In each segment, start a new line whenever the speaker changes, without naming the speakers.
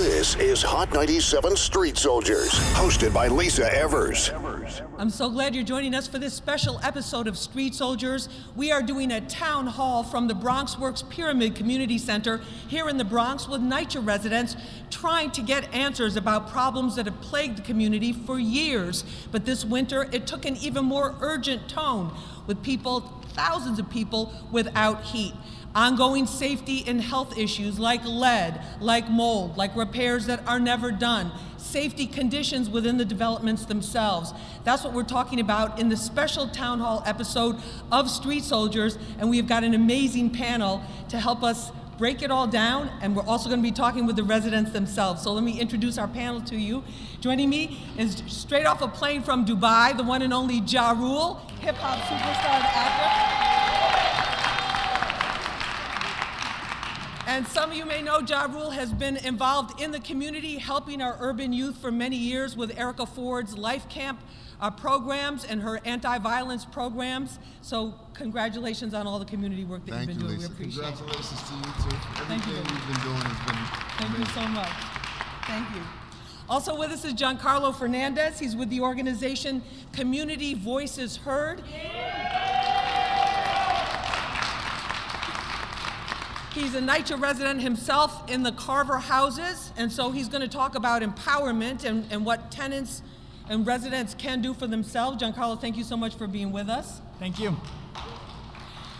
This is Hot 97 Street Soldiers, hosted by Lisa Evers.
I'm so glad you're joining us for this special episode of Street Soldiers. We are doing a town hall from the Bronx Works Pyramid Community Center here in the Bronx with NYCHA residents trying to get answers about problems that have plagued the community for years. But this winter, it took an even more urgent tone with people, thousands of people, without heat ongoing safety and health issues like lead, like mold, like repairs that are never done, safety conditions within the developments themselves. That's what we're talking about in the special town hall episode of Street Soldiers, and we've got an amazing panel to help us break it all down, and we're also going to be talking with the residents themselves. So let me introduce our panel to you. Joining me is straight off a plane from Dubai, the one and only Ja Rule, hip hop superstar and actor. And some of you may know Ja Rule has been involved in the community, helping our urban youth for many years with Erica Ford's Life Camp uh, programs and her anti-violence programs. So congratulations on all the community work that
Thank
you've been
you,
doing.
Lisa.
We appreciate it.
Congratulations to you too.
Thank you.
Everything you've been doing has been
Thank you so much. Thank you. Also with us is Giancarlo Fernandez. He's with the organization Community Voices Heard. He's a NYCHA resident himself in the Carver houses, and so he's going to talk about empowerment and, and what tenants and residents can do for themselves. Giancarlo, thank you so much for being with us.
Thank you.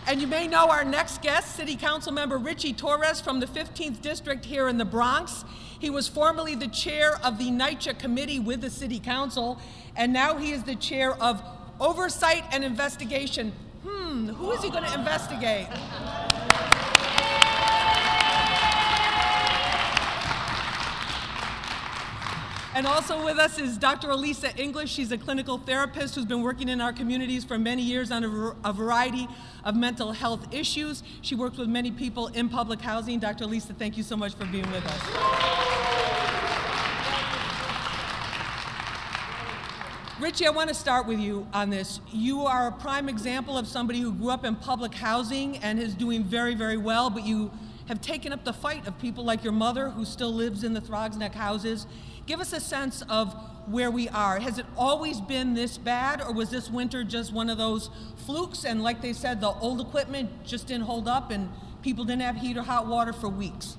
And you may know our next guest, City Council member Richie Torres from the 15th District here in the Bronx. He was formerly the chair of the NYCHA committee with the City Council, and now he is the chair of Oversight and Investigation. Hmm, who is he going to investigate? And also with us is Dr. Elisa English. She's a clinical therapist who's been working in our communities for many years on a, a variety of mental health issues. She works with many people in public housing. Dr. Elisa, thank you so much for being with us. Richie, I want to start with you on this. You are a prime example of somebody who grew up in public housing and is doing very, very well, but you have taken up the fight of people like your mother who still lives in the Throgs Neck houses. Give us a sense of where we are. Has it always been this bad, or was this winter just one of those flukes? And like they said, the old equipment just didn't hold up and people didn't have heat or hot water for weeks?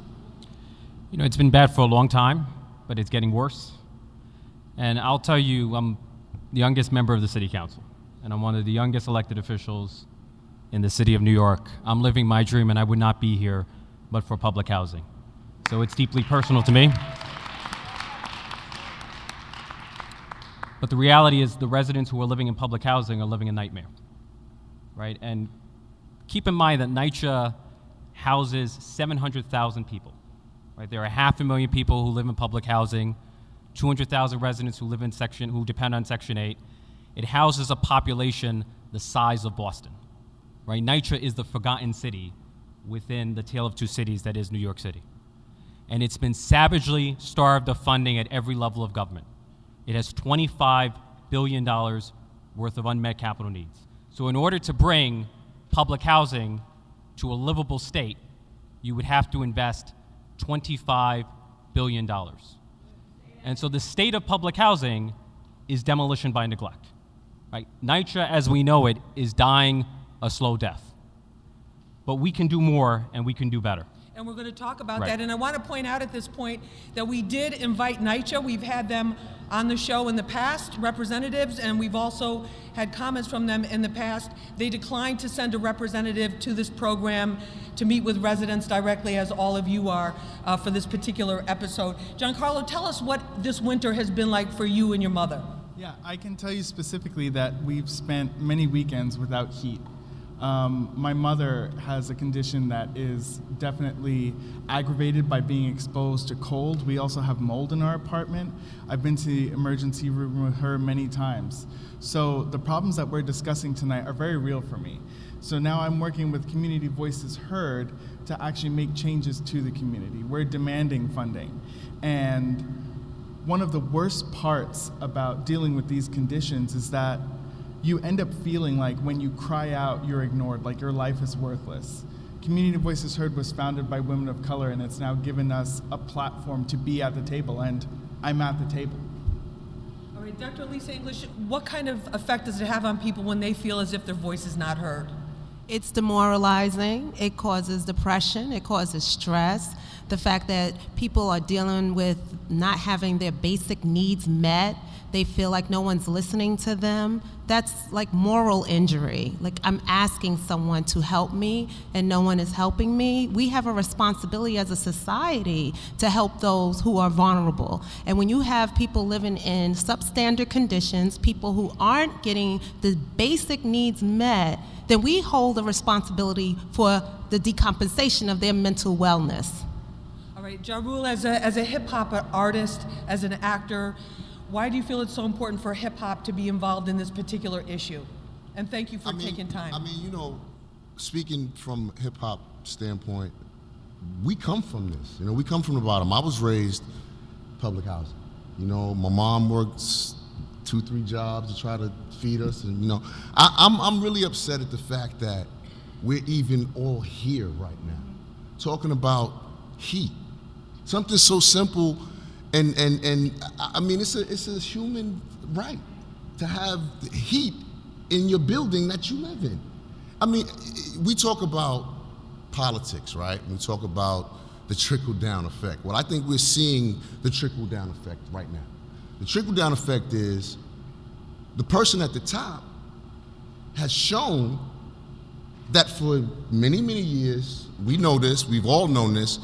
You know, it's been bad for a long time, but it's getting worse. And I'll tell you, I'm the youngest member of the city council, and I'm one of the youngest elected officials in the city of New York. I'm living my dream, and I would not be here but for public housing. So it's deeply personal to me. But the reality is, the residents who are living in public housing are living a nightmare, right? And keep in mind that NYCHA houses 700,000 people, right? There are half a million people who live in public housing, 200,000 residents who live in section, who depend on Section 8. It houses a population the size of Boston, right? NYCHA is the forgotten city within the tale of two cities that is New York City. And it's been savagely starved of funding at every level of government. It has $25 billion worth of unmet capital needs. So, in order to bring public housing to a livable state, you would have to invest $25 billion. And so, the state of public housing is demolition by neglect. Right? NYCHA, as we know it, is dying a slow death. But we can do more and we can do better.
And we're going to talk about
Right.
that. And I want to point out at this point that we did invite NYCHA. We've had them on the show in the past, representatives, and we've also had comments from them in the past. They declined to send a representative to this program to meet with residents directly, as all of you are, uh, for this particular episode. Giancarlo, tell us what this winter has been like for you and your mother.
Yeah, I can tell you specifically that we've spent many weekends without heat. Um, my mother has a condition that is definitely aggravated by being exposed to cold. We also have mold in our apartment. I've been to the emergency room with her many times. So the problems that we're discussing tonight are very real for me. So now I'm working with Community Voices Heard to actually make changes to the community. We're demanding funding. And one of the worst parts about dealing with these conditions is that you end up feeling like when you cry out, you're ignored, like your life is worthless. Community Voices Heard was founded by women of color, and it's now given us a platform to be at the table, and I'm at the table.
All right, Dr. Lisa English, what kind of effect does it have on people when they feel as if their voice is not heard?
It's demoralizing. It causes depression. It causes stress. The fact that people are dealing with not having their basic needs met, they feel like no one's listening to them. That's like moral injury. Like I'm asking someone to help me and no one is helping me. We have a responsibility as a society to help those who are vulnerable. And when you have people living in substandard conditions, people who aren't getting the basic needs met, then we hold the responsibility for the decompensation of their mental wellness.
All right, Ja Rule, as a, as a hip hop artist, as an actor, why do you feel it's so important for hip hop to be involved in this particular issue? And thank you for
I mean,
taking time.
I mean, you know, speaking from hip hop standpoint, we come from this. You know, we come from the bottom. I was raised public housing. You know, my mom works two, three jobs to try to feed us, and you know, I, I'm I'm really upset at the fact that we're even all here right now, talking about heat, something so simple, and and and I mean, it's a it's a human right to have heat in your building that you live in. I mean, we talk about politics, right? We talk about the trickle down effect. Well, I think we're seeing the trickle down effect right now. The trickle down effect is the person at the top has shown that for many, many years, we know this, we've all known this,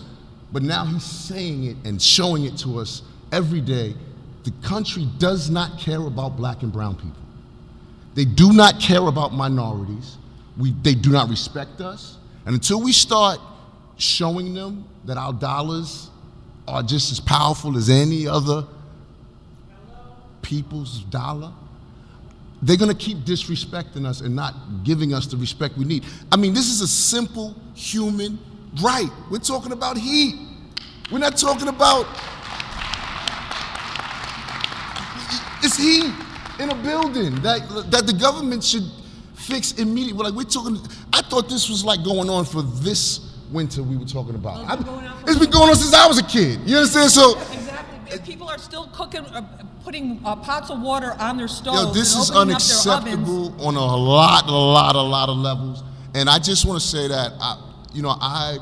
but now he's saying it and showing it to us every day. The country does not care about black and brown people. They do not care about minorities. We, they do not respect us. And until we start showing them that our dollars are just as powerful as any other people's dollar, they're going to keep disrespecting us and not giving us the respect we need. I mean, this is a simple human right. We're talking about heat. We're not talking about it's heat in a building that that the government should fix immediately. Like we're talking, I thought this was like going on for this winter we were talking about.
It's been
I-
going on
it's been going on since I was a kid. You understand? So.
exactly. People are still cooking, uh, putting uh, pots of water on their stoves.
Yo, this is
opening up their ovens.
unacceptable on a lot, a lot, a lot of levels. And I just want to say that, I, you know, I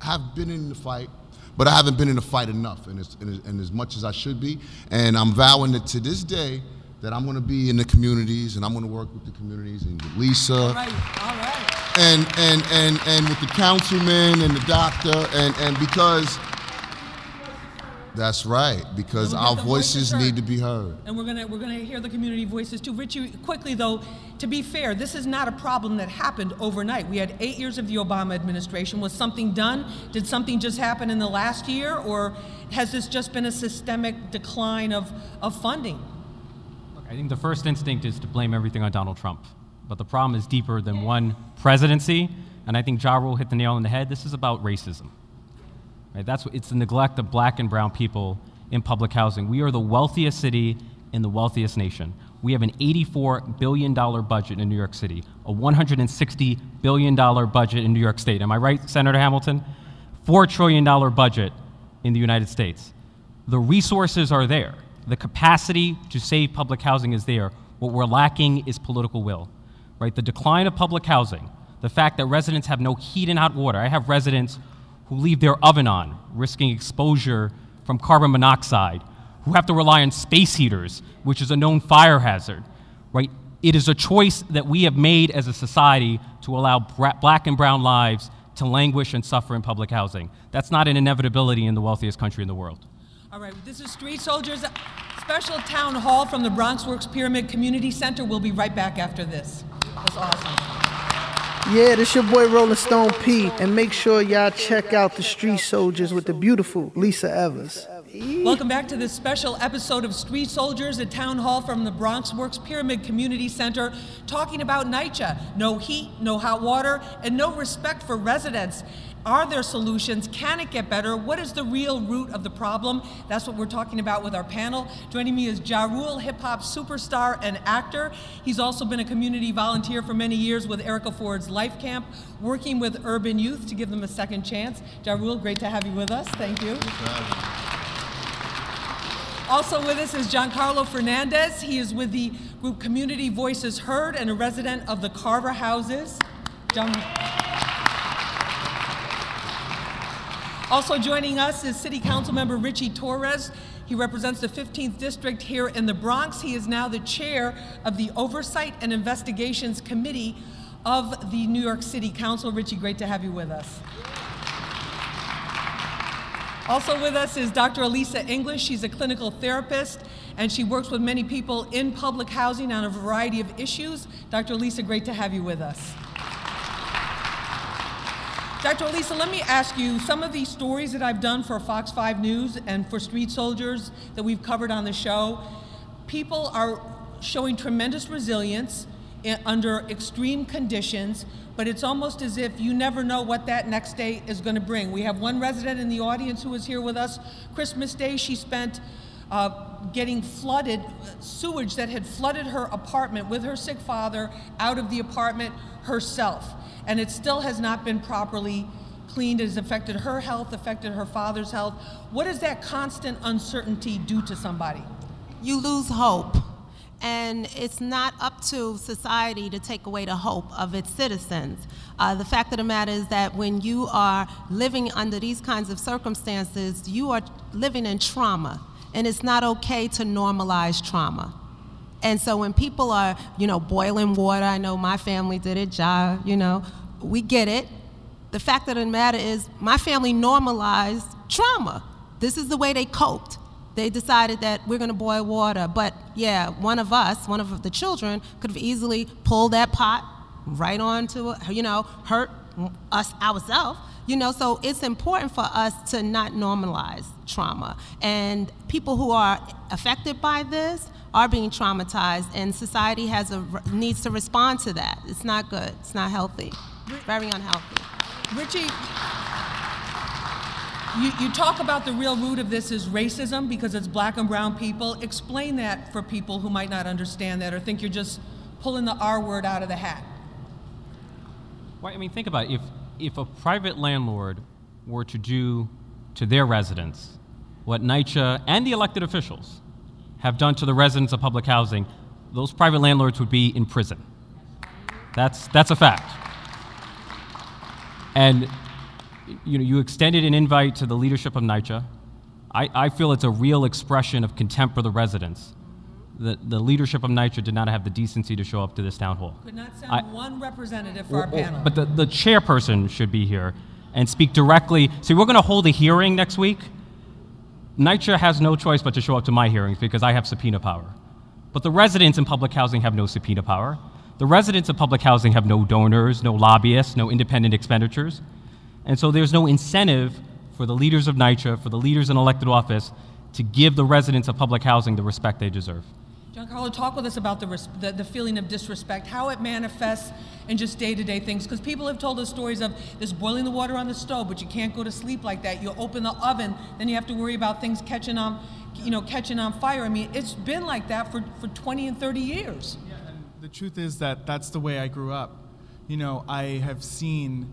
have been in the fight, but I haven't been in the fight enough, and as, and and as much as I should be. And I'm vowing that to this day, that I'm going to be in the communities, and I'm going to work with the communities and with Lisa,
All right, all right.
and and and and with the councilman and the doctor, and and because. That's right, because our
voices
voices need to be heard.
And we're gonna we're gonna hear the community voices too. Richie, quickly though, to be fair, this is not a problem that happened overnight. We had eight years of the Obama administration. Was something done? Did something just happen in the last year, or has this just been a systemic decline of, of funding?
Look, I think the first instinct is to blame everything on Donald Trump. But the problem is deeper than one presidency, and I think Ja Rule hit the nail on the head. This is about racism. Right? That's it's the neglect of black and brown people in public housing. We are the wealthiest city in the wealthiest nation. We have an $84 billion budget in New York City, a $160 billion budget in New York State. Am I right, Senator Hamilton? $4 trillion budget in the United States. The resources are there. The capacity to save public housing is there. What we're lacking is political will. Right? The decline of public housing, the fact that residents have no heat and hot water. I have residents who leave their oven on, risking exposure from carbon monoxide, who have to rely on space heaters, which is a known fire hazard. Right? It is a choice that we have made as a society to allow black and brown lives to languish and suffer in public housing. That's not an inevitability in the wealthiest country in the world.
All right, this is Street Soldiers special town hall from the Bronx Works Pyramid Community Center. We'll be right back after this. That's awesome.
Yeah, this your boy Rolling Stone P, and make sure y'all check out the Street Soldiers with the beautiful Lisa Evers.
Welcome back to this special episode of Street Soldiers at Town Hall from the Bronx Works Pyramid Community Center, talking about NYCHA. No heat, no hot water, and no respect for residents. Are there solutions? Can it get better? What is the real root of the problem? That's what we're talking about with our panel. Joining me is Ja Rule, hip hop superstar and actor. He's also been a community volunteer for many years with Erica Ford's Life Camp, working with urban youth to give them a second chance. Ja Rule, great to have you with us. Thank you. Also with us is Giancarlo Fernandez. He is with the group Community Voices Heard and a resident of the Carver Houses. John- Also joining us is City Council member Richie Torres. He represents the 15th District here in the Bronx. He is now the chair of the Oversight and Investigations Committee of the New York City Council. Richie, great to have you with us. Also with us is Dr. Elisa English. She's a clinical therapist and she works with many people in public housing on a variety of issues. Dr. Elisa, great to have you with us. Dr. Elisa, let me ask you some of these stories that I've done for Fox 5 News and for Street Soldiers that we've covered on the show. People are showing tremendous resilience under extreme conditions, but it's almost as if you never know what that next day is going to bring. We have one resident in the audience who was here with us. Christmas Day, she spent uh, getting flooded, sewage that had flooded her apartment with her sick father out of the apartment herself. And it still has not been properly cleaned. It has affected her health, affected her father's health. What does that constant uncertainty do to somebody?
You lose hope. And it's not up to society to take away the hope of its citizens. Uh, the fact of the matter is that when you are living under these kinds of circumstances, you are living in trauma. And it's not okay to normalize trauma. And so when people are, you know, boiling water, I know my family did it, Ja, you know, we get it. The fact of the matter is, my family normalized trauma. This is the way they coped. They decided that we're going to boil water. But yeah, one of us, one of the children, could have easily pulled that pot right onto, you know, hurt us ourselves. You know, so it's important for us to not normalize trauma. And people who are affected by this are being traumatized, and society has a needs to respond to that. It's not good. It's not healthy. Very unhealthy.
Richie, you, you talk about the real root of this is racism because it's black and brown people. Explain that for people who might not understand that or think you're just pulling the R word out of the hat.
Well, I mean, think about it. If, if a private landlord were to do to their residents what NYCHA and the elected officials have done to the residents of public housing, those private landlords would be in prison. That's, that's a fact. And you know, you extended an invite to the leadership of NYCHA. I, I feel it's a real expression of contempt for the residents. The, the leadership of NYCHA did not have the decency to show up to this town hall.
Could not send
I-
one representative for our
Well, well,
panel.
But the, the chairperson should be here and speak directly. See, we're going to hold a hearing next week. NYCHA has no choice but to show up to my hearings because I have subpoena power. But the residents in public housing have no subpoena power. The residents of public housing have no donors, no lobbyists, no independent expenditures. And so there's no incentive for the leaders of NYCHA, for the leaders in elected office, to give the residents of public housing the respect they deserve.
Giancarlo, talk with us about the, res- the, the feeling of disrespect, how it manifests in just day to day things. Because people have told us stories of this boiling the water on the stove, but you can't go to sleep like that. You open the oven, then you have to worry about things catching on, you know, catching on fire. I mean, it's been like that for, for 20 and 30 years.
Yeah, and the truth is that that's the way I grew up. You know, I have seen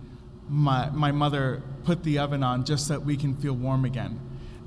my, my mother put the oven on just so that we can feel warm again.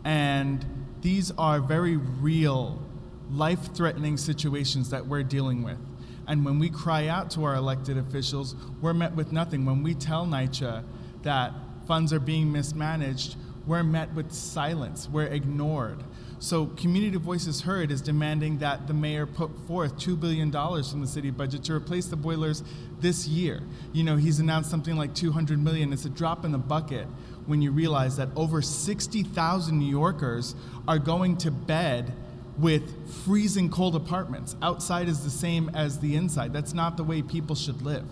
And these are very real, life threatening situations that we're dealing with. And when we cry out to our elected officials, we're met with nothing. When we tell NYCHA that funds are being mismanaged, we're met with silence, we're ignored. So, Community Voices Heard is demanding that the mayor put forth $2 billion from the city budget to replace the boilers this year. You know, he's announced something like 200 million. It's a drop in the bucket when you realize that over 60,000 New Yorkers are going to bed with freezing cold apartments. Outside is the same as the inside. That's not the way people should live.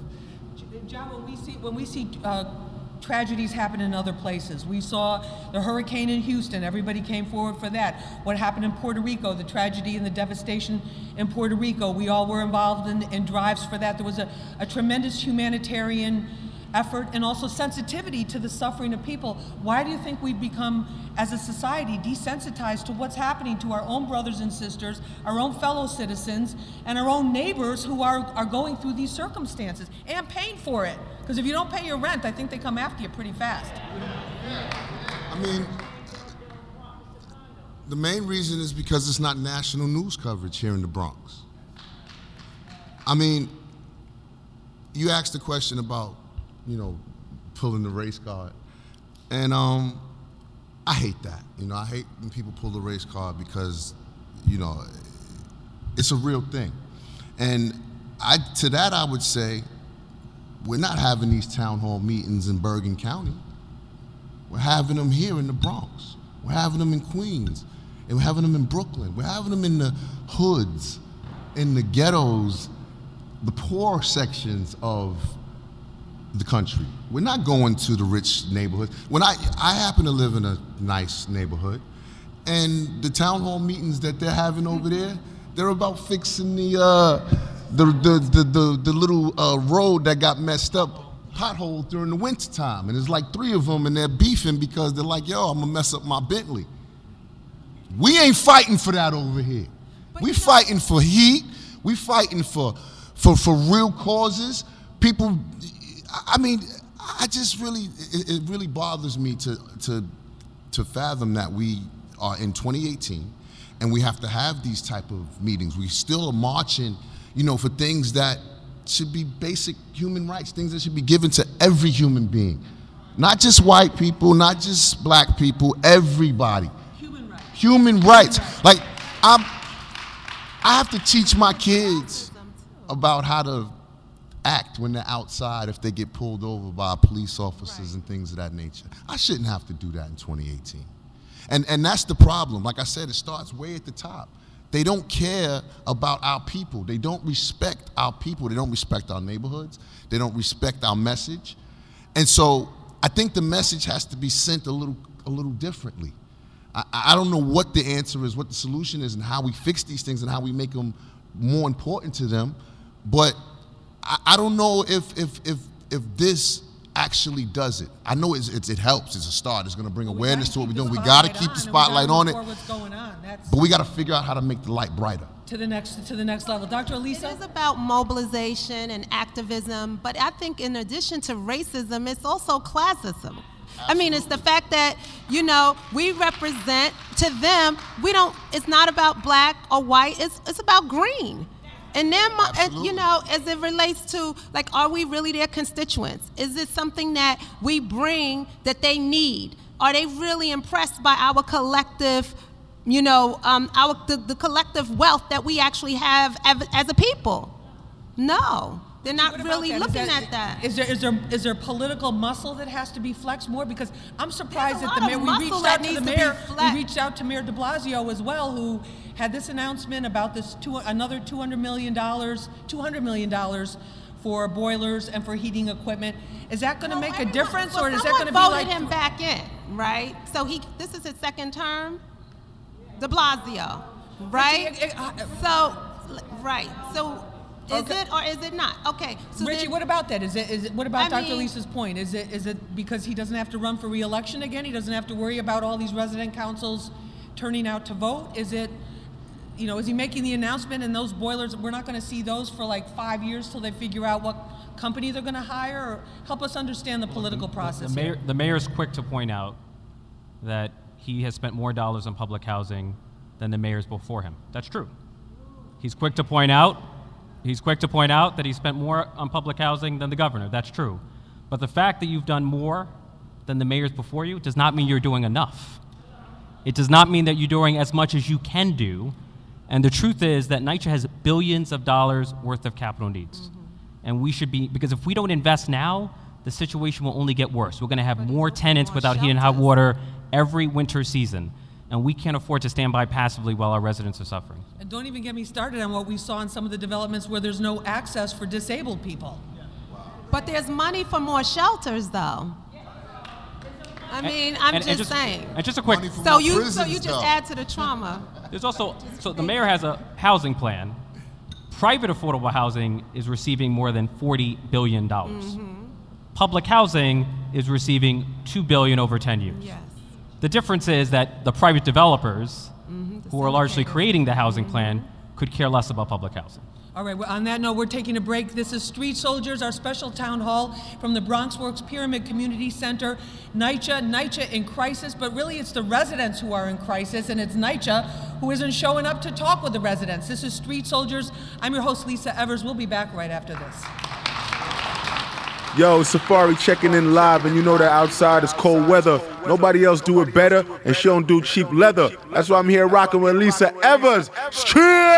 John, when we see when we see uh, tragedies happen in other places. We saw the hurricane in Houston, everybody came forward for that. What happened in Puerto Rico, the tragedy and the devastation in Puerto Rico, we all were involved in, in drives for that. There was a, a tremendous humanitarian effort and also sensitivity to the suffering of people. Why do you think we've become, as a society, desensitized to what's happening to our own brothers and sisters, our own fellow citizens, and our own neighbors who are, are going through these circumstances and paying for it? Because if you don't pay your rent, I think they come after you pretty fast.
I mean, the main reason is because it's not national news coverage here in the Bronx. I mean, you asked the question about, you know, pulling the race card. And um, I hate that. You know, I hate when people pull the race card because, you know, it's a real thing. And I, to that, I would say, we're not having these town hall meetings in Bergen County. We're having them here in the Bronx. We're having them in Queens. And we're having them in Brooklyn. We're having them in the hoods, in the ghettos, the poor sections of the country. We're not going to the rich neighborhoods. When I, I happen to live in a nice neighborhood, and the town hall meetings that they're having over there, they're about fixing the, uh, the, the, the, the, the little uh, road that got messed up pothole during the wintertime. And there's like three of them, and they're beefing because they're like, yo, I'm gonna mess up my Bentley. We ain't fighting for that over here. We fighting for heat. We fighting for, for, for real causes. People, I mean, I just really, it, it really bothers me to, to, to fathom that we are in 2018 and we have to have these type of meetings. We still are marching, you know, for things that should be basic human rights, things that should be given to every human being. Not just white people, not just black people, everybody.
Human rights.
Human rights. Like I'm I have to teach my kids about how to act when they're outside if they get pulled over by police officers and things of that nature. I shouldn't have to do that in 2018. And and that's the problem. Like I said, it starts way at the top. They don't care about our people. They don't respect our people. They don't respect our neighborhoods. They don't respect our message. And so I think the message has to be sent a little a little differently. I, I don't know what the answer is, what the solution is, and how we fix these things and how we make them more important to them. But I, I don't know if if if if this actually does it. I know it's, it's, it helps. It's a start. It's going to bring
We
awareness
gotta
what we're doing. We got to keep the
and we gotta
spotlight on
move
it,
What's going on? That's
but we got to figure out how to make the light brighter.
to the next to the next level. Dr.
It
Elisa.
is about mobilization and activism, but I think in addition to racism, it's also classism. I mean, it's the fact that, you know, we represent to them, we don't, it's not about black or white, it's, it's about green. And then, my- and, you know, as it relates to, like, are we really their constituents? Is it something that we bring that they need? Are they really impressed by our collective, you know, um, our, the, the collective wealth that we actually have as, as a people? No, they're not
What about
really
that? Is
looking at that.
Is there is there is there political muscle that has to be flexed more? Because I'm surprised that the mayor we reached out to the
needs to be
mayor we reached out to Mayor De Blasio as well, who had this announcement about this two, another 200 million dollars 200 million dollars for boilers and for heating equipment. Is that going to
Well,
make a difference,
well,
or is that going to be
voted
like
him back in, right? So he, this is his second term, De Blasio, right?
Richie, it-
So, right. So, is
Okay.
it or is it not? Okay. So
Richie,
then-
what about that? Is it, is it what about
I
Dr.
mean-
Lisa's point? Is it is it because he doesn't have to run for reelection again? He doesn't have to worry about all these resident councils turning out to vote? Is it you know, is he making the announcement and those boilers we're not going to see those for like 5 years till they figure out what company they're going to hire or help us understand the political process
The, mayor, the mayor's quick to point out that he has spent more dollars on public housing than the mayors before him. That's true. He's quick to point out. He's quick to point out that he spent more on public housing than the governor. That's true. But the fact that you've done more than the mayors before you does not mean you're doing enough. It does not mean that you're doing as much as you can do. And the truth is that NYCHA has billions of dollars worth of capital needs. Mm-hmm. And we should be, because if we don't invest now, the situation will only get worse. We're going to have more tenants
more
without heat and hot water every winter season. And we can't afford to stand by passively while our residents are suffering.
And don't even get me started on what we saw in some of the developments where there's no access for disabled people.
But there's money for more shelters, though. I mean, I'm
and- and
just, saying.
And just a quick,
So you, so you just
though.
add to the trauma.
there's also, so the mayor has a housing plan. Private affordable housing is receiving more than $40 billion. Mm-hmm. Public housing is receiving 2 billion over 10 years.
Yes.
The difference is that the private developers, mm-hmm. who are largely creating the housing mm-hmm. plan, could care less about public housing.
All right, well, on that note, we're taking a break. This is Street Soldiers, our special town hall from the Bronx Works Pyramid Community Center. NYCHA, NYCHA in crisis, but really it's the residents who are in crisis, and it's NYCHA who isn't showing up to talk with the residents. This is Street Soldiers. I'm your host, Lisa Evers. We'll be back right after this.
Yo, Safari checking in live, and you know that outside is cold weather. Nobody else do it better, and she don't do cheap leather. That's why I'm here rocking with Lisa Evers.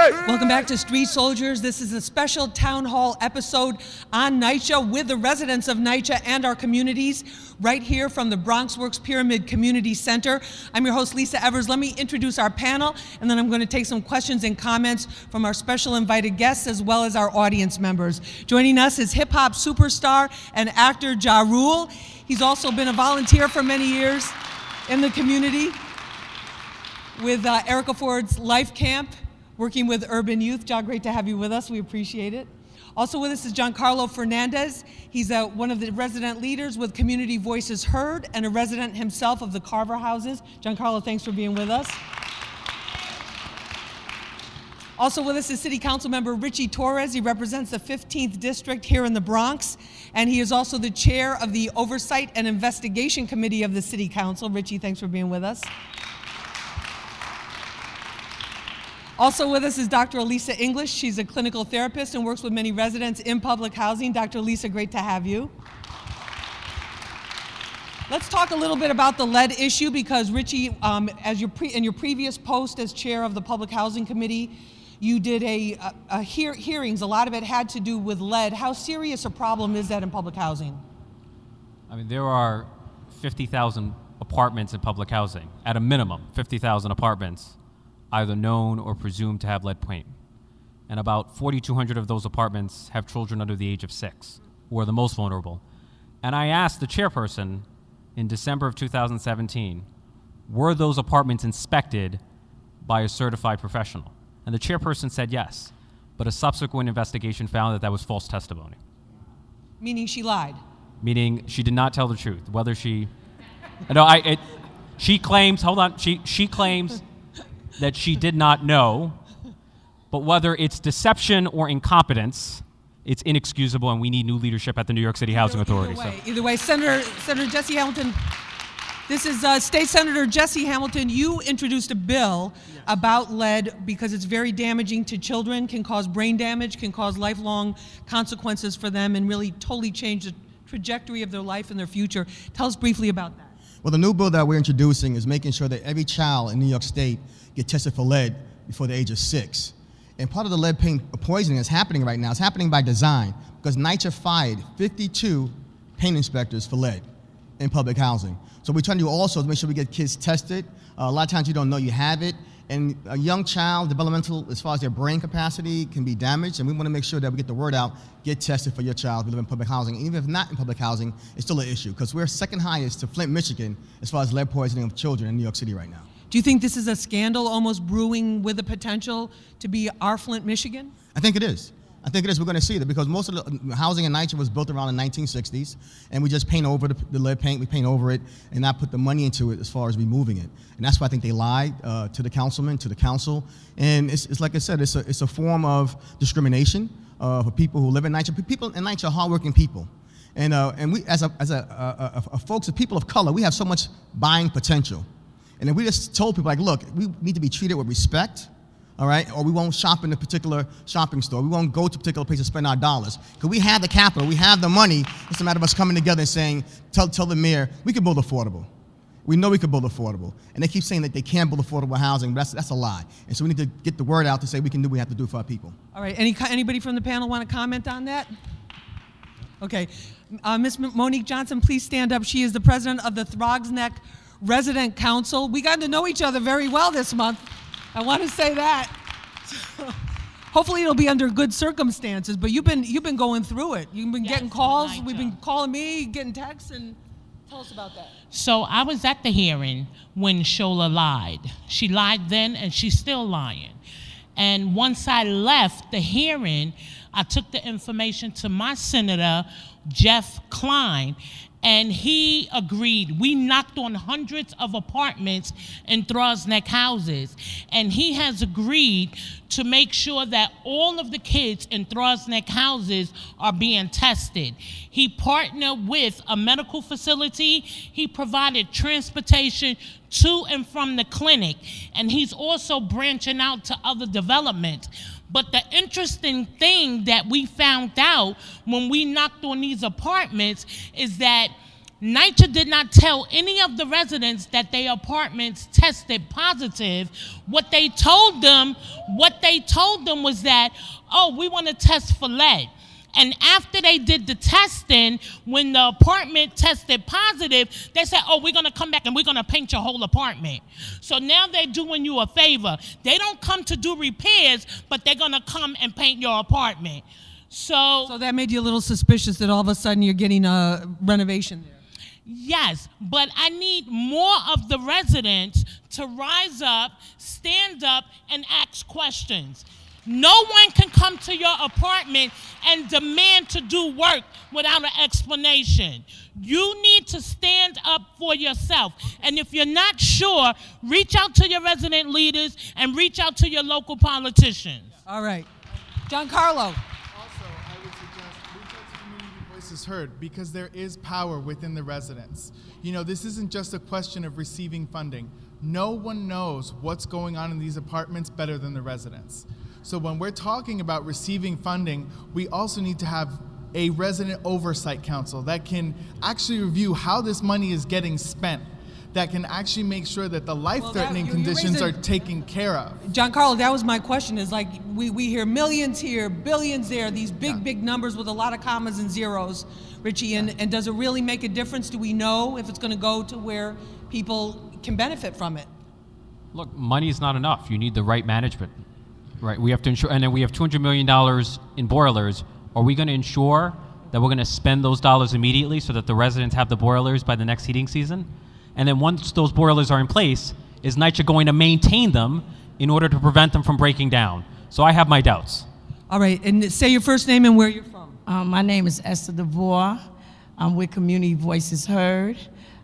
Welcome back to Street Soldiers. This is a special town hall episode on NYCHA with the residents of NYCHA and our communities right here from the Bronx Works Pyramid Community Center. I'm your host, Lisa Evers. Let me introduce our panel, and then I'm going to take some questions and comments from our special invited guests as well as our audience members. Joining us is hip hop superstar and actor Ja Rule. He's also been a volunteer for many years in the community with uh, Erica Ford's Life Camp, working with urban youth. John, great to have you with us. We appreciate it. Also with us is Giancarlo Fernandez. He's uh, one of the resident leaders with Community Voices Heard and a resident himself of the Carver Houses. Giancarlo, thanks for being with us. Also with us is City Council member Richie Torres. He represents the 15th District here in the Bronx, and he is also the chair of the Oversight and Investigation Committee of the City Council. Richie, thanks for being with us. Also with us is Dr. Elisa English. She's a clinical therapist and works with many residents in public housing. Dr. Elisa, great to have you. Let's talk a little bit about the lead issue because Richie, um, as your pre- in your previous post as chair of the Public Housing Committee, you did a, a, a hear- hearings. A lot of it had to do with lead. How serious a problem is that in public housing?
I mean, there are 50,000 apartments in public housing, at a minimum, 50,000 apartments, either known or presumed to have lead paint. And about 4,200 of those apartments have children under the age of six, who are the most vulnerable. And I asked the chairperson in December of 2017 were those apartments inspected by a certified professional? And the chairperson said yes, but a subsequent investigation found that that was false testimony
Meaning she lied.
meaning she did not tell the truth. Whether she, no, I, it, she claims. Hold on, she she claims that she did not know, but whether it's deception or incompetence, it's inexcusable, and we need new leadership at the New York City Housing Authority.
Either
So.
way, either way, Senator Senator Jesse Hamilton. This is uh, State Senator Jesse Hamilton. You introduced a bill about lead because it's very damaging to children, can cause brain damage, can cause lifelong consequences for them, and really totally change the trajectory of their life and their future. Tell us briefly about that.
Well, the new bill that we're introducing is making sure that every child in New York State get tested for lead before the age of six. And part of the lead paint poisoning that's happening right now is happening by design because NYCHA fired 52 paint inspectors for lead in public housing. So we're trying to do also to make sure we get kids tested. Uh, a lot of times you don't know you have it. And a young child, developmental, as far as their brain capacity, can be damaged. And we want to make sure that we get the word out get tested for your child if you live in public housing. Even if not in public housing, it's still an issue because we're second highest to Flint, Michigan, as far as lead poisoning of children in New York City right now.
Do you think this is a scandal almost brewing with the potential to be our Flint, Michigan?
I think it is. I think it is. We're going to see it because most of the housing in NYCHA was built around the 1960s, and we just paint over the, the lead paint, we paint over it, and not put the money into it as far as removing it. And that's why I think they lied uh, to the councilman, to the council. And it's, it's like I said, it's a, it's a form of discrimination uh, for people who live in NYCHA. People in NYCHA are hardworking people. And, uh, and we, as, a, as a, a, a, a folks, of people of color, we have so much buying potential. And if we just told people, like, look, we need to be treated with respect, all right? Or we won't shop in a particular shopping store. We won't go to a particular place to spend our dollars. Because we have the capital, we have the money. It's a matter of us coming together and saying, tell, tell the mayor, we can build affordable. We know we can build affordable. And they keep saying that they can't build affordable housing, but that's, that's a lie. And so we need to get the word out to say we can do what we have to do for our people.
All right. Any anybody from the panel want to comment on that? Okay. Uh, Ms. Monique Johnson, please stand up. She is the president of the Throgs Neck Resident Council. We got to know each other very well this month. I want to say that. Hopefully it'll be under good circumstances, but you've been you've been going through it. You've been
Yes,
getting calls. We've been calling me, getting texts, and Tell us about that.
So I was at the hearing when Shola lied. She lied then and she's still lying. And once I left the hearing, I took the information to my senator, Jeff Klein, and he agreed. We knocked on hundreds of apartments in Throgs Neck houses, and he has agreed to make sure that all of the kids in Throgs Neck houses are being tested. He partnered with a medical facility, he provided transportation to and from the clinic, and he's also branching out to other developments. But the interesting thing that we found out when we knocked on these apartments is that NYCHA did not tell any of the residents that their apartments tested positive. What they told them, what they told them was that, oh, we want to test for lead. And after they did the testing, when the apartment tested positive, they said, oh, we're going to come back and we're going to paint your whole apartment. So now they're doing you a favor. They don't come to do repairs, but they're going to come and paint your apartment. So,
So that made you a little suspicious that all of a sudden you're getting a renovation there.
Yes, but I need more of the residents to rise up, stand up, and ask questions. No one can come to your apartment and demand to do work without an explanation. You need to stand up for yourself. And if you're not sure, reach out to your resident leaders and reach out to your local politicians.
All right. Giancarlo.
Also, I would suggest reach out to community voices heard because there is power within the residents. You know, this isn't just a question of receiving funding. No one knows what's going on in these apartments better than the residents. So when we're talking about receiving funding, we also need to have a resident oversight council that can actually review how this money is getting spent, that can actually make sure that the life-threatening
you- you
conditions are taken care of.
Giancarlo, that was my question. Is like we, we hear millions here, billions there, these big, big numbers with a lot of commas and zeros, Richie. And, and does it really make a difference? Do we know if it's going to go to where people can benefit from it?
Look, money is not enough. You need the right management, right? We have to ensure, and then we have two hundred million dollars in boilers. Are we going to ensure that we're going to spend those dollars immediately so that the residents have the boilers by the next heating season? And then once those boilers are in place, is NYCHA going to maintain them in order to prevent them from breaking down? So I have my doubts.
All right, and say your first name and where you're from.
Um, my name is Esther DeVore. I'm with Community Voices Heard.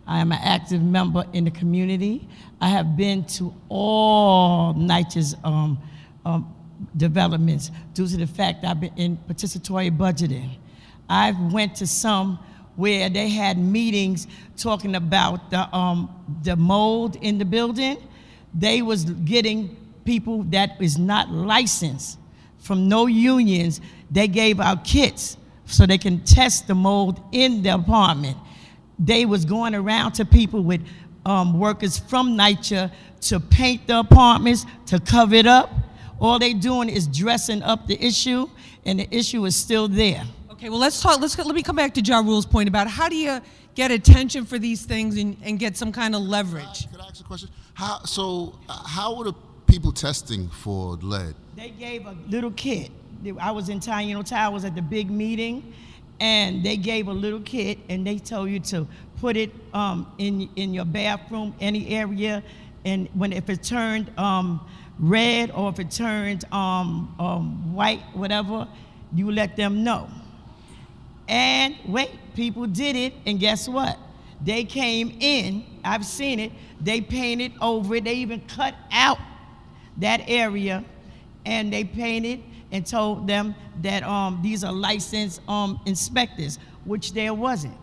I am an active member in the community. I have been to all NYCHA's um, um, developments due to the fact I've been in participatory budgeting. I went to some where they had meetings talking about the, um, the mold in the building. They was getting people that is not licensed from no unions. They gave out kits so they can test the mold in the apartment. They was going around to people with um, workers from NYCHA to paint the apartments, to cover it up. All they doing is dressing up the issue, and the issue is still there.
Okay, well let's talk. Let's let me come back to Ja Rule's point about how do you get attention for these things and, and get some kind of leverage.
Could I ask a question? How so? uh, How were the people testing for lead?
They gave a little kit. I was in Taino Towers at the big meeting, and they gave a little kit, and they told you to put it um, in in your bathroom, any area, and when if it turned um, red or if it turns um, um, white, whatever, you let them know. And wait, people did it, and guess what? They came in, I've seen it, they painted over it, they even cut out that area, and they painted and told them that um, these are licensed um, inspectors, which there wasn't.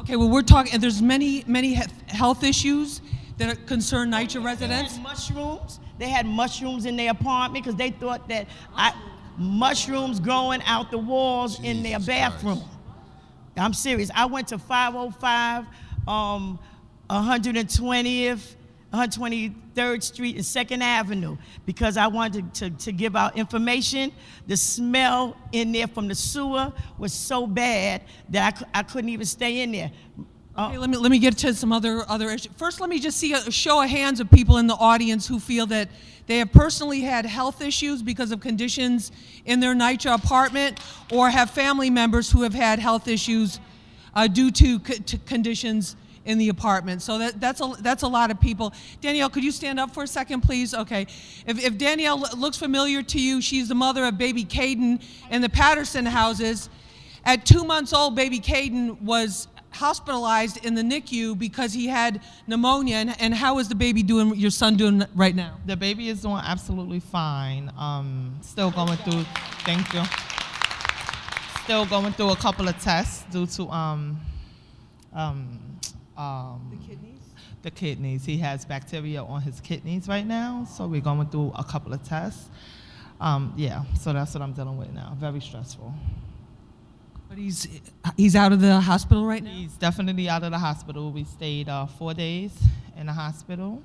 Okay, well we're talking. And there's many many health issues that concern NYCHA residents.
mushrooms. They had mushrooms in their apartment because they thought that I, mushrooms growing out the walls in their
Jesus
bathroom. I'm serious. I went to 505, um, 120th, 123rd Street and 2nd Avenue because I wanted to, to, to give out information. The smell in there from the sewer was so bad that I, I couldn't even stay in there. Uh,
Okay, let me let me get to some other other issues. First, let me just see a show of hands of people in the audience who feel that they have personally had health issues because of conditions in their NYCHA apartment, or have family members who have had health issues uh, due to, to conditions in the apartment. So that, that's, a, that's a lot of people. Danielle, could you stand up for a second, please? Okay. If, if Danielle looks familiar to you, she's the mother of baby Caden in the Patterson houses. At two months old, baby Caden was hospitalized in the NICU because he had pneumonia. And, and how is the baby doing, your son doing right now?
The baby is doing absolutely fine. Um, still going through, thank you. Still going through a couple of tests due to um, um, um, the kidneys. The kidneys. He has bacteria on his kidneys right now, so we're going through a couple of tests. Um, yeah, so that's what I'm dealing with now. Very stressful.
But he's, he's out of the hospital right now?
He's definitely out of the hospital. We stayed uh, four days in the hospital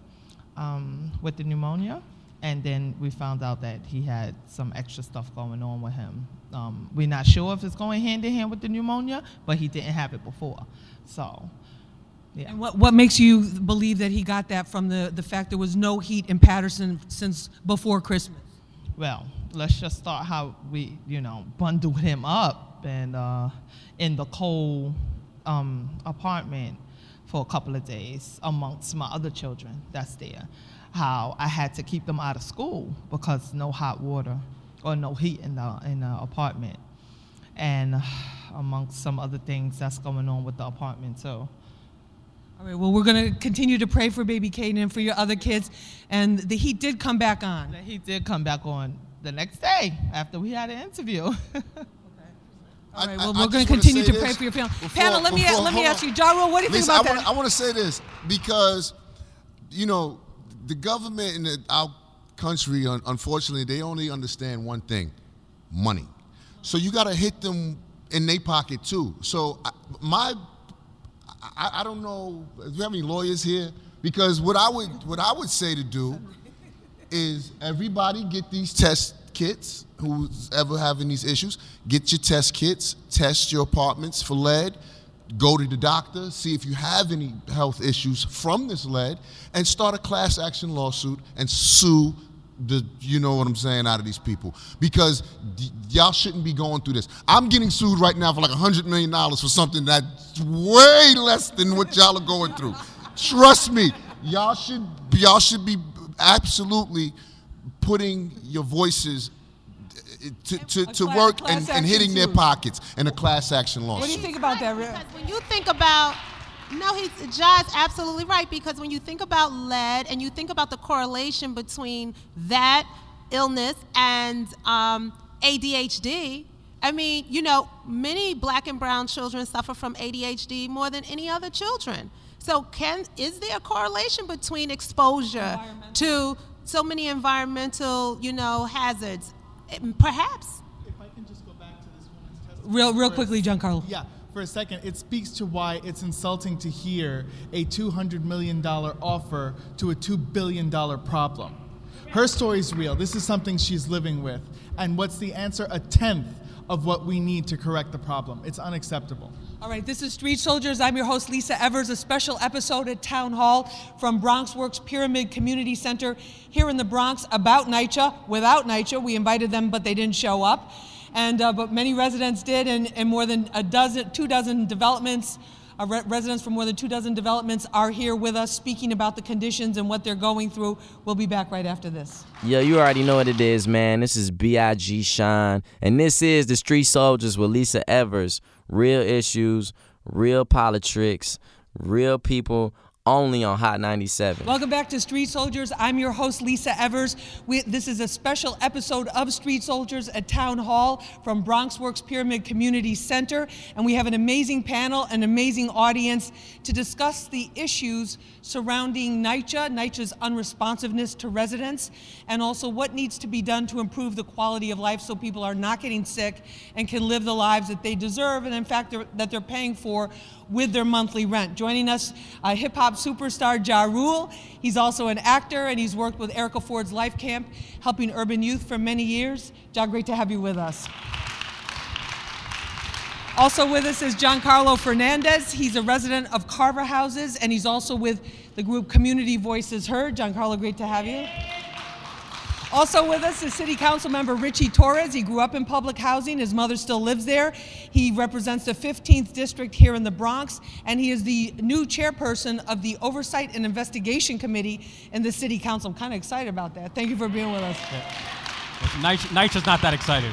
um, with the pneumonia, and then we found out that he had some extra stuff going on with him. Um, we're not sure if it's going hand in hand with the pneumonia, but he didn't have it before. So, yeah.
And what, what makes you believe that he got that from the, the fact there was no heat in Patterson since before Christmas?
Well, let's just start how we, you know, bundled him up and uh, in the cold um, apartment for a couple of days amongst my other children that's there. How I had to keep them out of school because no hot water or no heat in the in the apartment, and amongst some other things that's going on with the apartment too.
All right, well, we're going to continue to pray for baby Caden and for your other kids. And the heat did come back on.
The heat did come back on the next day after we had an interview.
All right, well,
I
we're going to continue to pray
this
for your family.
before-
Panel, let me, let me ask you, Ja Rule, what do you think about
I wanna,
that?
I want to say this because, you know, the government in the, our country, unfortunately, they only understand one thing money. So you got to hit them in their pocket too. So I, my, I, I don't know, do we have any lawyers here? Because what I would, what I would say to do is everybody get these test kits who's ever having these issues get your test kits test your apartments for lead go to the doctor see if you have any health issues from this lead and start a class action lawsuit and sue the you know what i'm saying out of these people. Because y'all shouldn't be going through this. I'm getting sued right now for like a hundred million dollars for something that's way less than what y'all are going through. Trust me y'all should y'all should be absolutely putting your voices to, to, to
class-
work
class
and, and
action
hitting their pockets in a class action lawsuit.
What do you think about that, Rick?
Because when you think about, no, he's Ja's absolutely right. Because when you think about lead and you think about the correlation between that illness and um, ADHD, I mean, you know, many black and brown children suffer from ADHD more than any other children. So, can is there a correlation between exposure to so many environmental, you know, hazards? Perhaps.
Real, real quickly, Giancarlo.
Yeah, for a second, it speaks to why it's insulting to hear a $200 million offer to a $2 billion problem. Her story's real. This is something she's living with. And what's the answer? A tenth of what we need to correct the problem. It's unacceptable.
All right, this is Street Soldiers. I'm your host, Lisa Evers, a special episode at Town Hall from Bronx Works Pyramid Community Center here in the Bronx about NYCHA. Without NYCHA, we invited them, but they didn't show up. And, uh, but many residents did, and, and more than a dozen, two dozen developments, uh, re- residents from more than two dozen developments are here with us speaking about the conditions and what they're going through. We'll be back right after this.
Yeah, you already know what it is, man. This is B.I.G. Shine, and this is the Street Soldiers with Lisa Evers. Real issues, real politics, real people, only on Hot 97.
Welcome back to Street Soldiers. I'm your host, Lisa Evers. We, this is a special episode of Street Soldiers at Town Hall from Bronx Works Pyramid Community Center. And we have an amazing panel, an amazing audience to discuss the issues surrounding NYCHA, NYCHA's unresponsiveness to residents, and also what needs to be done to improve the quality of life so people are not getting sick and can live the lives that they deserve and, in fact, they're, that they're paying for with their monthly rent. Joining us, uh, hip hop superstar Ja Rule. He's also an actor and he's worked with Erica Ford's Life Camp, helping urban youth for many years. Ja, great to have you with us. Also with us is Giancarlo Fernandez. He's a resident of Carver Houses and he's also with the group Community Voices Heard. Giancarlo, great to have you. Also with us is City Council member Richie Torres. He grew up in public housing. His mother still lives there. He represents the 15th district here in the Bronx, and he is the new chairperson of the Oversight and Investigation Committee in the City Council. I'm kind of excited about that. Thank you for being with us.
NYCHA's not that excited.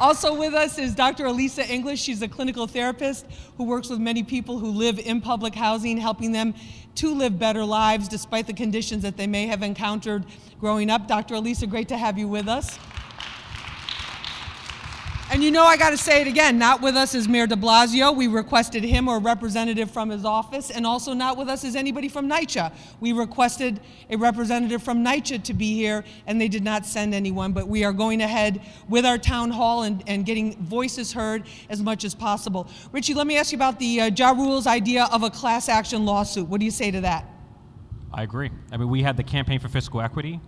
Also with us is Dr. Elisa English. She's a clinical therapist who works with many people who live in public housing, helping them to live better lives despite the conditions that they may have encountered growing up. Dr. Elisa, great to have you with us. And you know, I got to say it again, not with us is Mayor de Blasio. We requested him or a representative from his office, and also not with us is anybody from NYCHA. We requested a representative from NYCHA to be here, and they did not send anyone, but we are going ahead with our town hall and, and getting voices heard as much as possible. Richie, let me ask you about the uh, Ja Rule's idea of a class action lawsuit. What do you say to that?
I agree. I mean, we had the campaign for fiscal equity,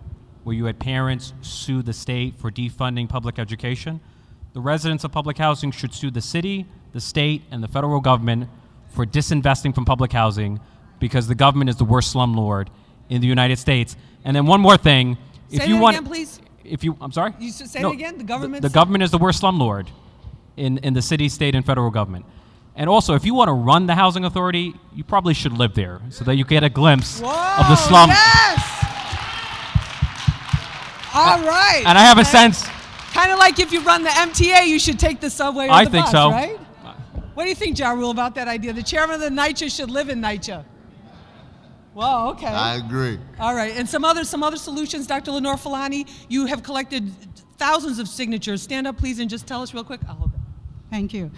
where you had parents sue the state for defunding public education. The residents of public housing should sue the city, the state, and the federal government for disinvesting from public housing because the government is the worst slumlord in the United States. And then one more thing,
Say
if you want,
again, please.
if you, I'm sorry.
You say
No,
it again. The government.
The government is the worst slumlord in, in the city, state, and federal government. And also, if you want to run the housing authority, you probably should live there so that you get a glimpse of the slum.
Yes. All right.
And I have a sense,
Kind of like if you run the MTA, you should take the subway or
I
the
think
bus,
so.
right? What do you think, Ja Rule, about that idea? The chairman of the NYCHA should live in NYCHA. Well, okay.
I agree.
All right, and some other some other solutions, Dr. Lenore Filani. You have collected thousands of signatures. Stand up, please, and just tell us real quick. I'll hold it.
Thank you.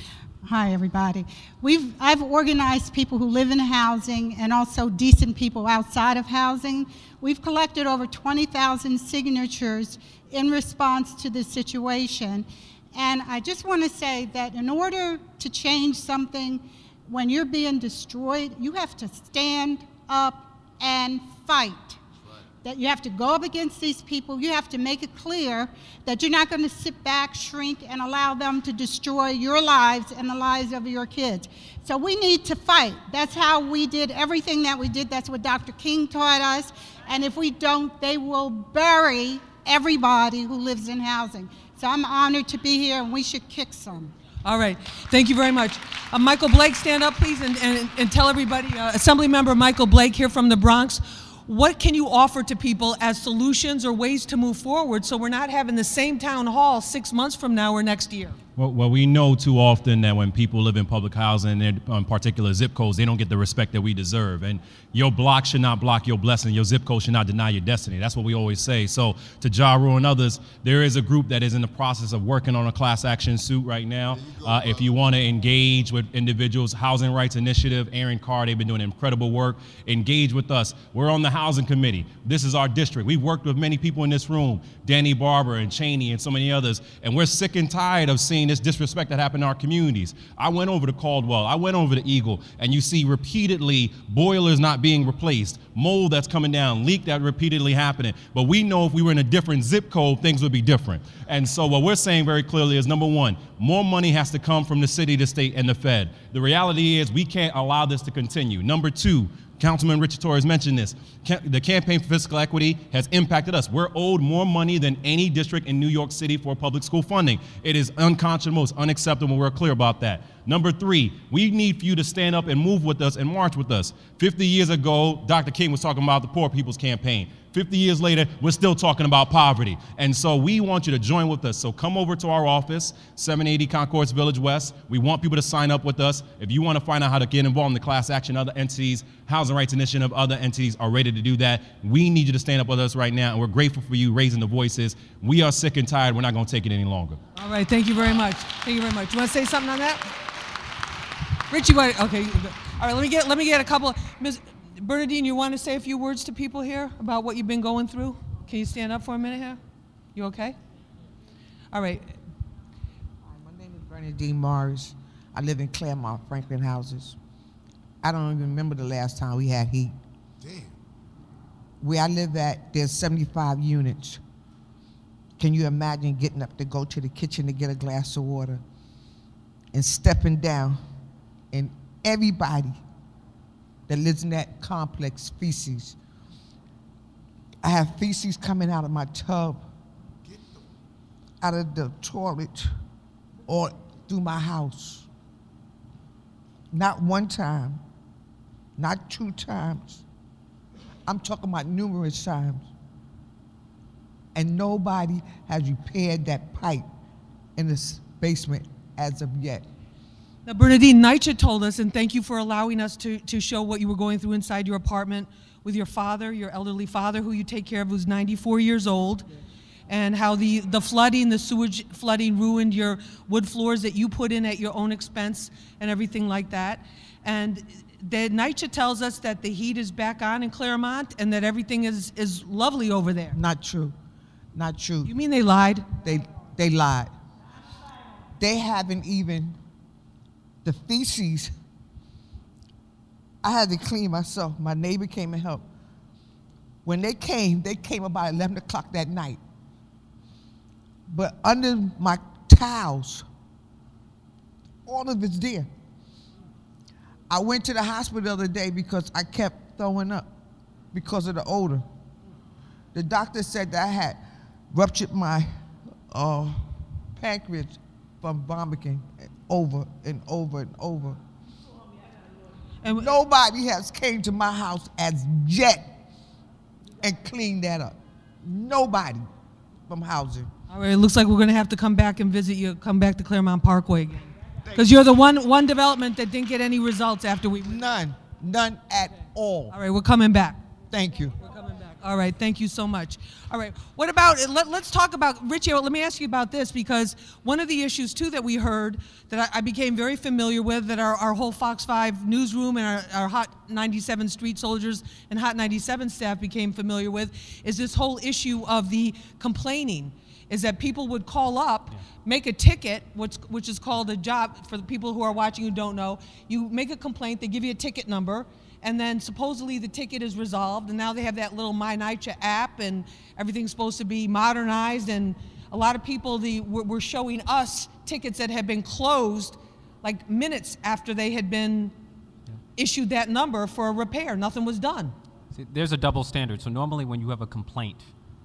Hi, everybody. We've, I've organized people who live in housing and also decent people outside of housing. We've collected over 20,000 signatures in response to this situation. And I just want to say that in order to change something, when you're being destroyed, you have to stand up and fight that you have to go up against these people. You have to make it clear that you're not going to sit back, shrink, and allow them to destroy your lives and the lives of your kids. So we need to fight. That's how we did everything that we did. That's what Dr. King taught us. And if we don't, they will bury everybody who lives in housing. So I'm honored to be here, and we should kick some.
All right, thank you very much. Uh, Michael Blake, stand up, please, and, and, and tell everybody, uh, Assembly Member Michael Blake here from the Bronx, what can you offer to people as solutions or ways to move forward so we're not having the same town hall six months from now or next year?
Well, well, we know too often that when people live in public housing and on particular zip codes, they don't get the respect that we deserve. And your block should not block your blessing. Your zip code should not deny your destiny. That's what we always say. So to Ja Rule and others, there is a group that is in the process of working on a class action suit right now. Uh, if you want to engage with individuals, Housing Rights Initiative, Aaron Carr, they've been doing incredible work. Engage with us. We're on the housing committee. This is our district. We've worked with many people in this room, Danny Barber and Cheney and so many others, and we're sick and tired of seeing this disrespect that happened in our communities. I went over to Caldwell, I went over to Eagle, and you see repeatedly boilers not being replaced, mold that's coming down, leak that repeatedly happening. But we know if we were in a different zip code, things would be different. And so what we're saying very clearly is number one, more money has to come from the city, the state, and the Fed. The reality is we can't allow this to continue. Number two, Councilman Richard Torres mentioned this. The campaign for fiscal equity has impacted us. We're owed more money than any district in New York City for public school funding. It is unconscionable, it's unacceptable. We're clear about that. Number three, we need for you to stand up and move with us and march with us. 50 years ago, Dr. King was talking about the Poor People's Campaign. 50 years later, we're still talking about poverty. And so we want you to join with us. So come over to our office, 780 Concourse Village West. We want people to sign up with us. If you want to find out how to get involved in the class action, other entities, Housing Rights Initiative, other entities are ready to do that. We need you to stand up with us right now, and we're grateful for you raising the voices. We are sick and tired. We're not going to take it any longer.
All right, thank you very much. Thank you very much. You want to say something on that? Richie, what? Okay. All right, let me get let me get a couple. Ms. Bernadine, you want to say a few words to people here about what you've been going through? Can you stand up for a minute here? You okay? All right.
Hi, my name is Bernadine Morris. I live in Claremont, Franklin Houses. I don't even remember the last time we had heat.
Damn.
Where I live at, there's 75 units. Can you imagine getting up to go to the kitchen to get a glass of water and stepping down and everybody that lives in that complex feces. I have feces coming out of my tub, out of the toilet, or through my house. Not one time, not two times. I'm talking about numerous times. And nobody has repaired that pipe in this basement as of yet.
Now, Bernadine NYCHA told us, and thank you for allowing us to, to show what you were going through inside your apartment with your father, your elderly father, who you take care of, who's 94 years old, and how the, the flooding, the sewage flooding ruined your wood floors that you put in at your own expense and everything like that. And the NYCHA tells us that the heat is back on in Claremont and that everything is, is lovely over there.
Not true. Not true.
You mean they lied?
They they lied. They haven't even the feces. I had to clean myself. My neighbor came and helped. When they came, they came about 11 o'clock that night. But under my towels, all of it's there. I went to the hospital the other day because I kept throwing up because of the odor. The doctor said that I had ruptured my uh, pancreas from vomiting over and over and over. And nobody has came to my house as yet and cleaned that up. Nobody from housing.
All right, it looks like we're going to have to come back and visit you, come back to Claremont Parkway again. Because you're the one, one development that didn't get any results after we.
None. None at all.
All right, we're coming back.
Thank you.
All right, thank you so much. All right, what about, let, us talk about, Richie, let me ask you about this because one of the issues too that we heard that I, I became very familiar with, that our, our whole Fox 5 newsroom and our, our Hot 97 street soldiers and Hot 97 staff became familiar with, is this whole issue of the complaining. Is that people would call up, make a ticket, which, which is called a job for the people who are watching who don't know. You make a complaint, they give you a ticket number, and then supposedly the ticket is resolved, and now they have that little My NYCHA app, and everything's supposed to be modernized, and a lot of people the, were, showing us tickets that had been closed like minutes after they had been issued that number for a repair. Nothing was done.
See, there's a double standard. So normally when you have a complaint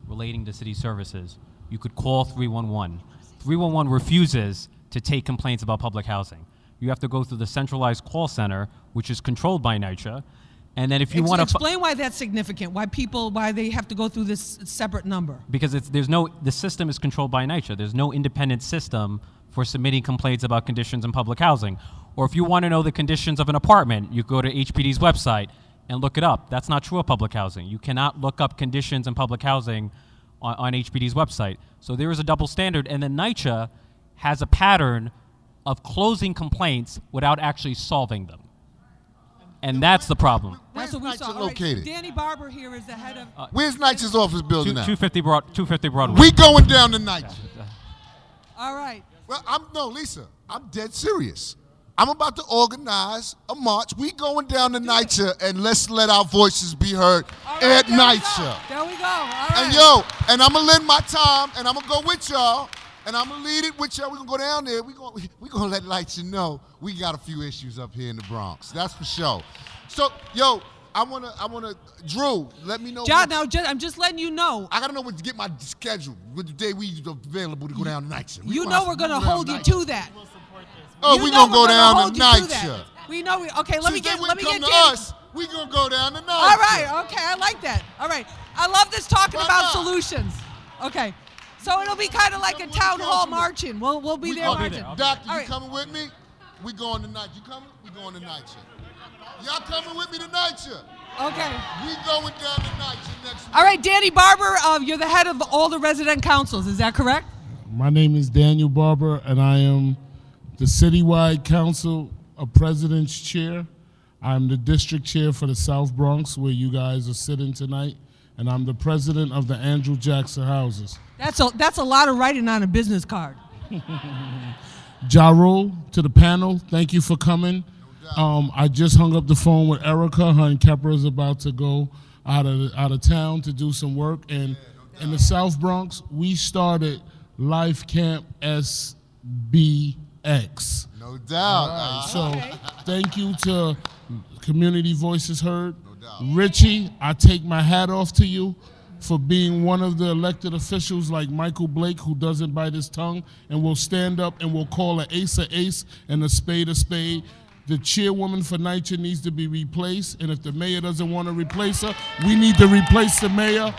relating to city services, you could call 311. 311 refuses to take complaints about public housing. You have to go through the centralized call center, which is controlled by NYCHA. And then if you
Ex-
want to
explain why that's significant, why people, why they have to go through this separate number.
because it's, there's no the system is controlled by NYCHA. There's no independent system for submitting complaints about conditions in public housing. Or if you want to know the conditions of an apartment, you go to HPD's website and look it up. That's not true of public housing. You cannot look up conditions in public housing on, on HPD's website. So there is a double standard, and then NYCHA has a pattern of closing complaints without actually solving them. And that's the problem.
That's what we saw. All right,
located?
Danny Barber here is the head of.
Uh, Where's NYCHA's office building
Two-
now?
250 Broad, 250 Broadway.
We going down to tonight.
All right.
Well, I'm no Lisa. I'm dead serious. I'm about to organize a march. We going down to NYCHA and let's let our voices be heard at NYCHA.
There we go. All
And yo, and I'm gonna lend my time, and I'm gonna go with y'all, and I'm gonna lead it with y'all. We gonna go down there. We gonna we gonna let NYCHA know we got a few issues up here in the Bronx. That's for sure. So, yo, I wanna I wanna Drew. Let me know.
John, now ju- I'm just letting you know.
I gotta know what to get my schedule. What the day we available to go down to NYCHA. We
You know we're going to hold you to that.
Oh,
You
we
know
gonna go
we're
down
hold
to
you to
NYCHA.
that. We know. We, okay, let me
Since they
get. Let me
come
get
to us, we gonna go down to NYCHA.
All right. Okay, I like that. All right. I love this talking
Why
about
not?
solutions. Okay. So it'll be kind of like a town hall marching. We'll we'll be
We-
there
oh,
marching.
Doctor,
All
you
right.
coming with me? We going tonight. You coming? We going tonight, NYCHA. Y'all coming with me tonight, you.
Okay.
We going down tonight next week.
All right, Danny Barber, uh, you're the head of all the resident councils. Is that correct?
My name is Daniel Barber, and I am the Citywide Council of Presidents Chair. I'm the district chair for the South Bronx, where you guys are sitting tonight, and I'm the president of the Andrew Jackson Houses.
That's a that's a lot of writing on a business card.
Ja Rule, to the panel, thank you for coming. Um, I just hung up the phone with Erica. Her and Kepra is about to go out of out of town to do some work, and in the South Bronx, we started Life Camp SBX.
No doubt.
All right, so thank you to Community Voices Heard. Richie, I take my hat off to you. for being one of the elected officials like Michael Blake, who doesn't bite his tongue and will stand up and will call an ace a ace and a spade a spade. The chairwoman for NYCHA needs to be replaced, and if the mayor doesn't want to replace her, we need to replace the mayor.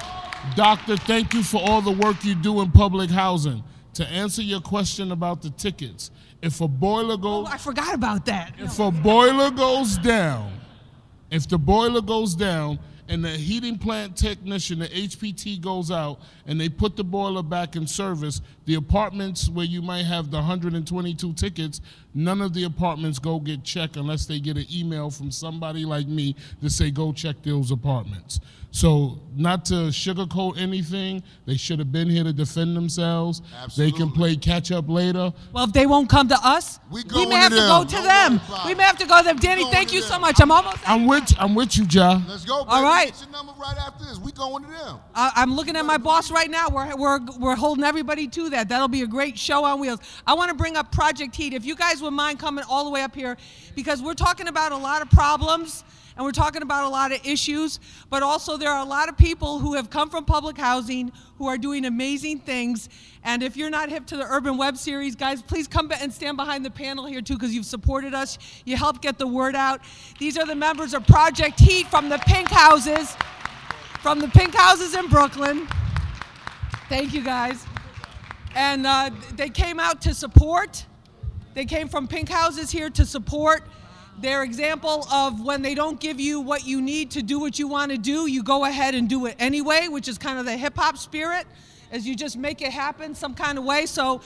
Doctor, thank you for all the work you do in public housing. To answer your question about the tickets, if a boiler goes, oh,
I forgot about that.
if a boiler goes down, if the boiler goes down and the heating plant technician, the HPT goes out and they put the boiler back in service, the apartments where you might have the 122 tickets, none of the apartments go get checked unless they get an email from somebody like me to say go check those apartments. So not to sugarcoat anything, they should have been here to defend themselves. Absolutely. They can play catch up later.
Well, if they won't come to us, we,
going
may have
to
to go
them.
to them. We may have to go to them. Danny, thank you so much. I'm almost.
I'm with I'm with you, Ja.
Let's go, baby.
All right.
Get your number right after this. We going to them.
I- I'm looking at my boss right now. We're, we're, we're holding everybody to that. That'll be a great show on wheels. I want to bring up Project Heat. If you guys would mind coming all the way up here, because we're talking about a lot of problems and we're talking about a lot of issues, but also there are a lot of people who have come from public housing who are doing amazing things. And if you're not hip to the Urban Web series, guys, please come and stand behind the panel here too, because you've supported us. You helped get the word out. These are the members of Project Heat from the Pink Houses, from the Pink Houses in Brooklyn. Thank you, guys. And uh, they came out to support. They came from Pink Houses here to support. Their example of when they don't give you what you need to do what you want to do, you go ahead and do it anyway, which is kind of the hip hop spirit, as you just make it happen some kind of way. So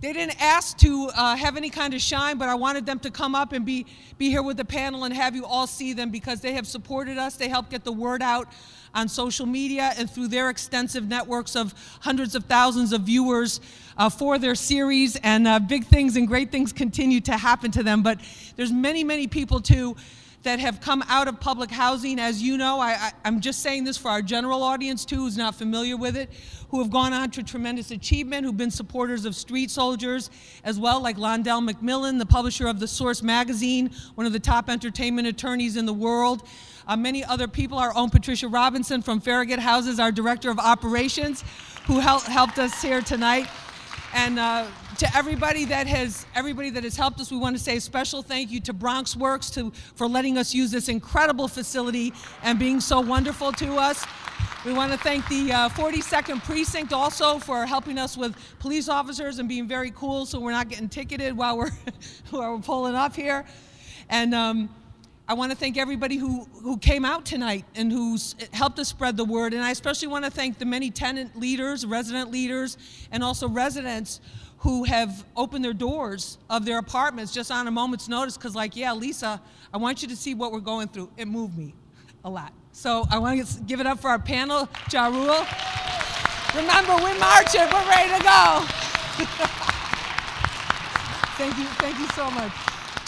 they didn't ask to uh, have any kind of shine, but I wanted them to come up and be, be here with the panel and have you all see them because they have supported us. They help get the word out on social media and through their extensive networks of hundreds of thousands of viewers uh, for their series. And uh, big things and great things continue to happen to them. But there's many, many people too that have come out of public housing. As you know, I, I'm just saying this for our general audience too, who's not familiar with it, who have gone on to tremendous achievement, who've been supporters of street soldiers as well, like Londell McMillan, the publisher of The Source magazine, one of the top entertainment attorneys in the world. Uh, many other people, our own Patricia Robinson from Farragut Houses, our director of operations, who hel- helped us here tonight. And uh, to everybody that has everybody that has helped us, we want to say a special thank you to Bronx Works to, for letting us use this incredible facility and being so wonderful to us. We want to thank the uh, 42nd Precinct also for helping us with police officers and being very cool so we're not getting ticketed while we're, while we're pulling up here. And um, I want to thank everybody who, who came out tonight and who's helped us spread the word. And I especially want to thank the many tenant leaders, resident leaders, and also residents who have opened their doors of their apartments just on a moment's notice. Because, like, yeah, Lisa, I want you to see what we're going through. It moved me a lot. So I want to give it up for our panel, Ja Rule. Remember, we're marching. We're ready to go. thank you. Thank you so much.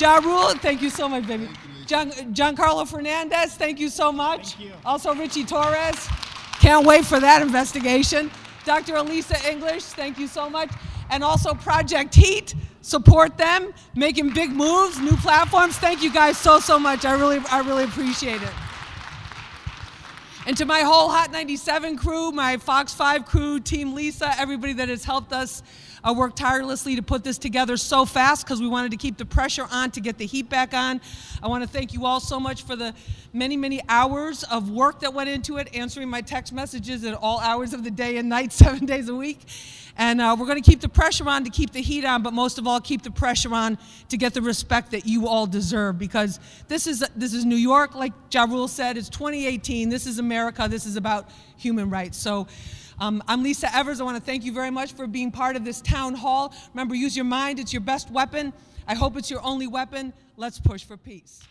Ja Rule, thank you so much, baby. Gian, Giancarlo Fernandez, thank you so much. Also, Richie Torres. Can't wait for that investigation. Dr. Elisa English, thank you so much. And also Project Heat, support them, making big moves, new platforms. Thank you guys so, so much. I really, I really appreciate it. And to my whole Hot 97 crew, my Fox 5 crew, Team Lisa, everybody that has helped us uh, worked tirelessly to put this together so fast because we wanted to keep the pressure on to get the heat back on. I want to thank you all so much for the many, many hours of work that went into it, answering my text messages at all hours of the day and night, seven days a week. And uh, we're going to keep the pressure on to keep the heat on, but most of all, keep the pressure on to get the respect that you all deserve. Because this is this is New York, like Ja Rule said. It's 2018. This is America. This is about human rights. So. Um, I'm Lisa Evers. I want to thank you very much for being part of this town hall. Remember, use your mind, it's your best weapon. I hope it's your only weapon. Let's push for peace.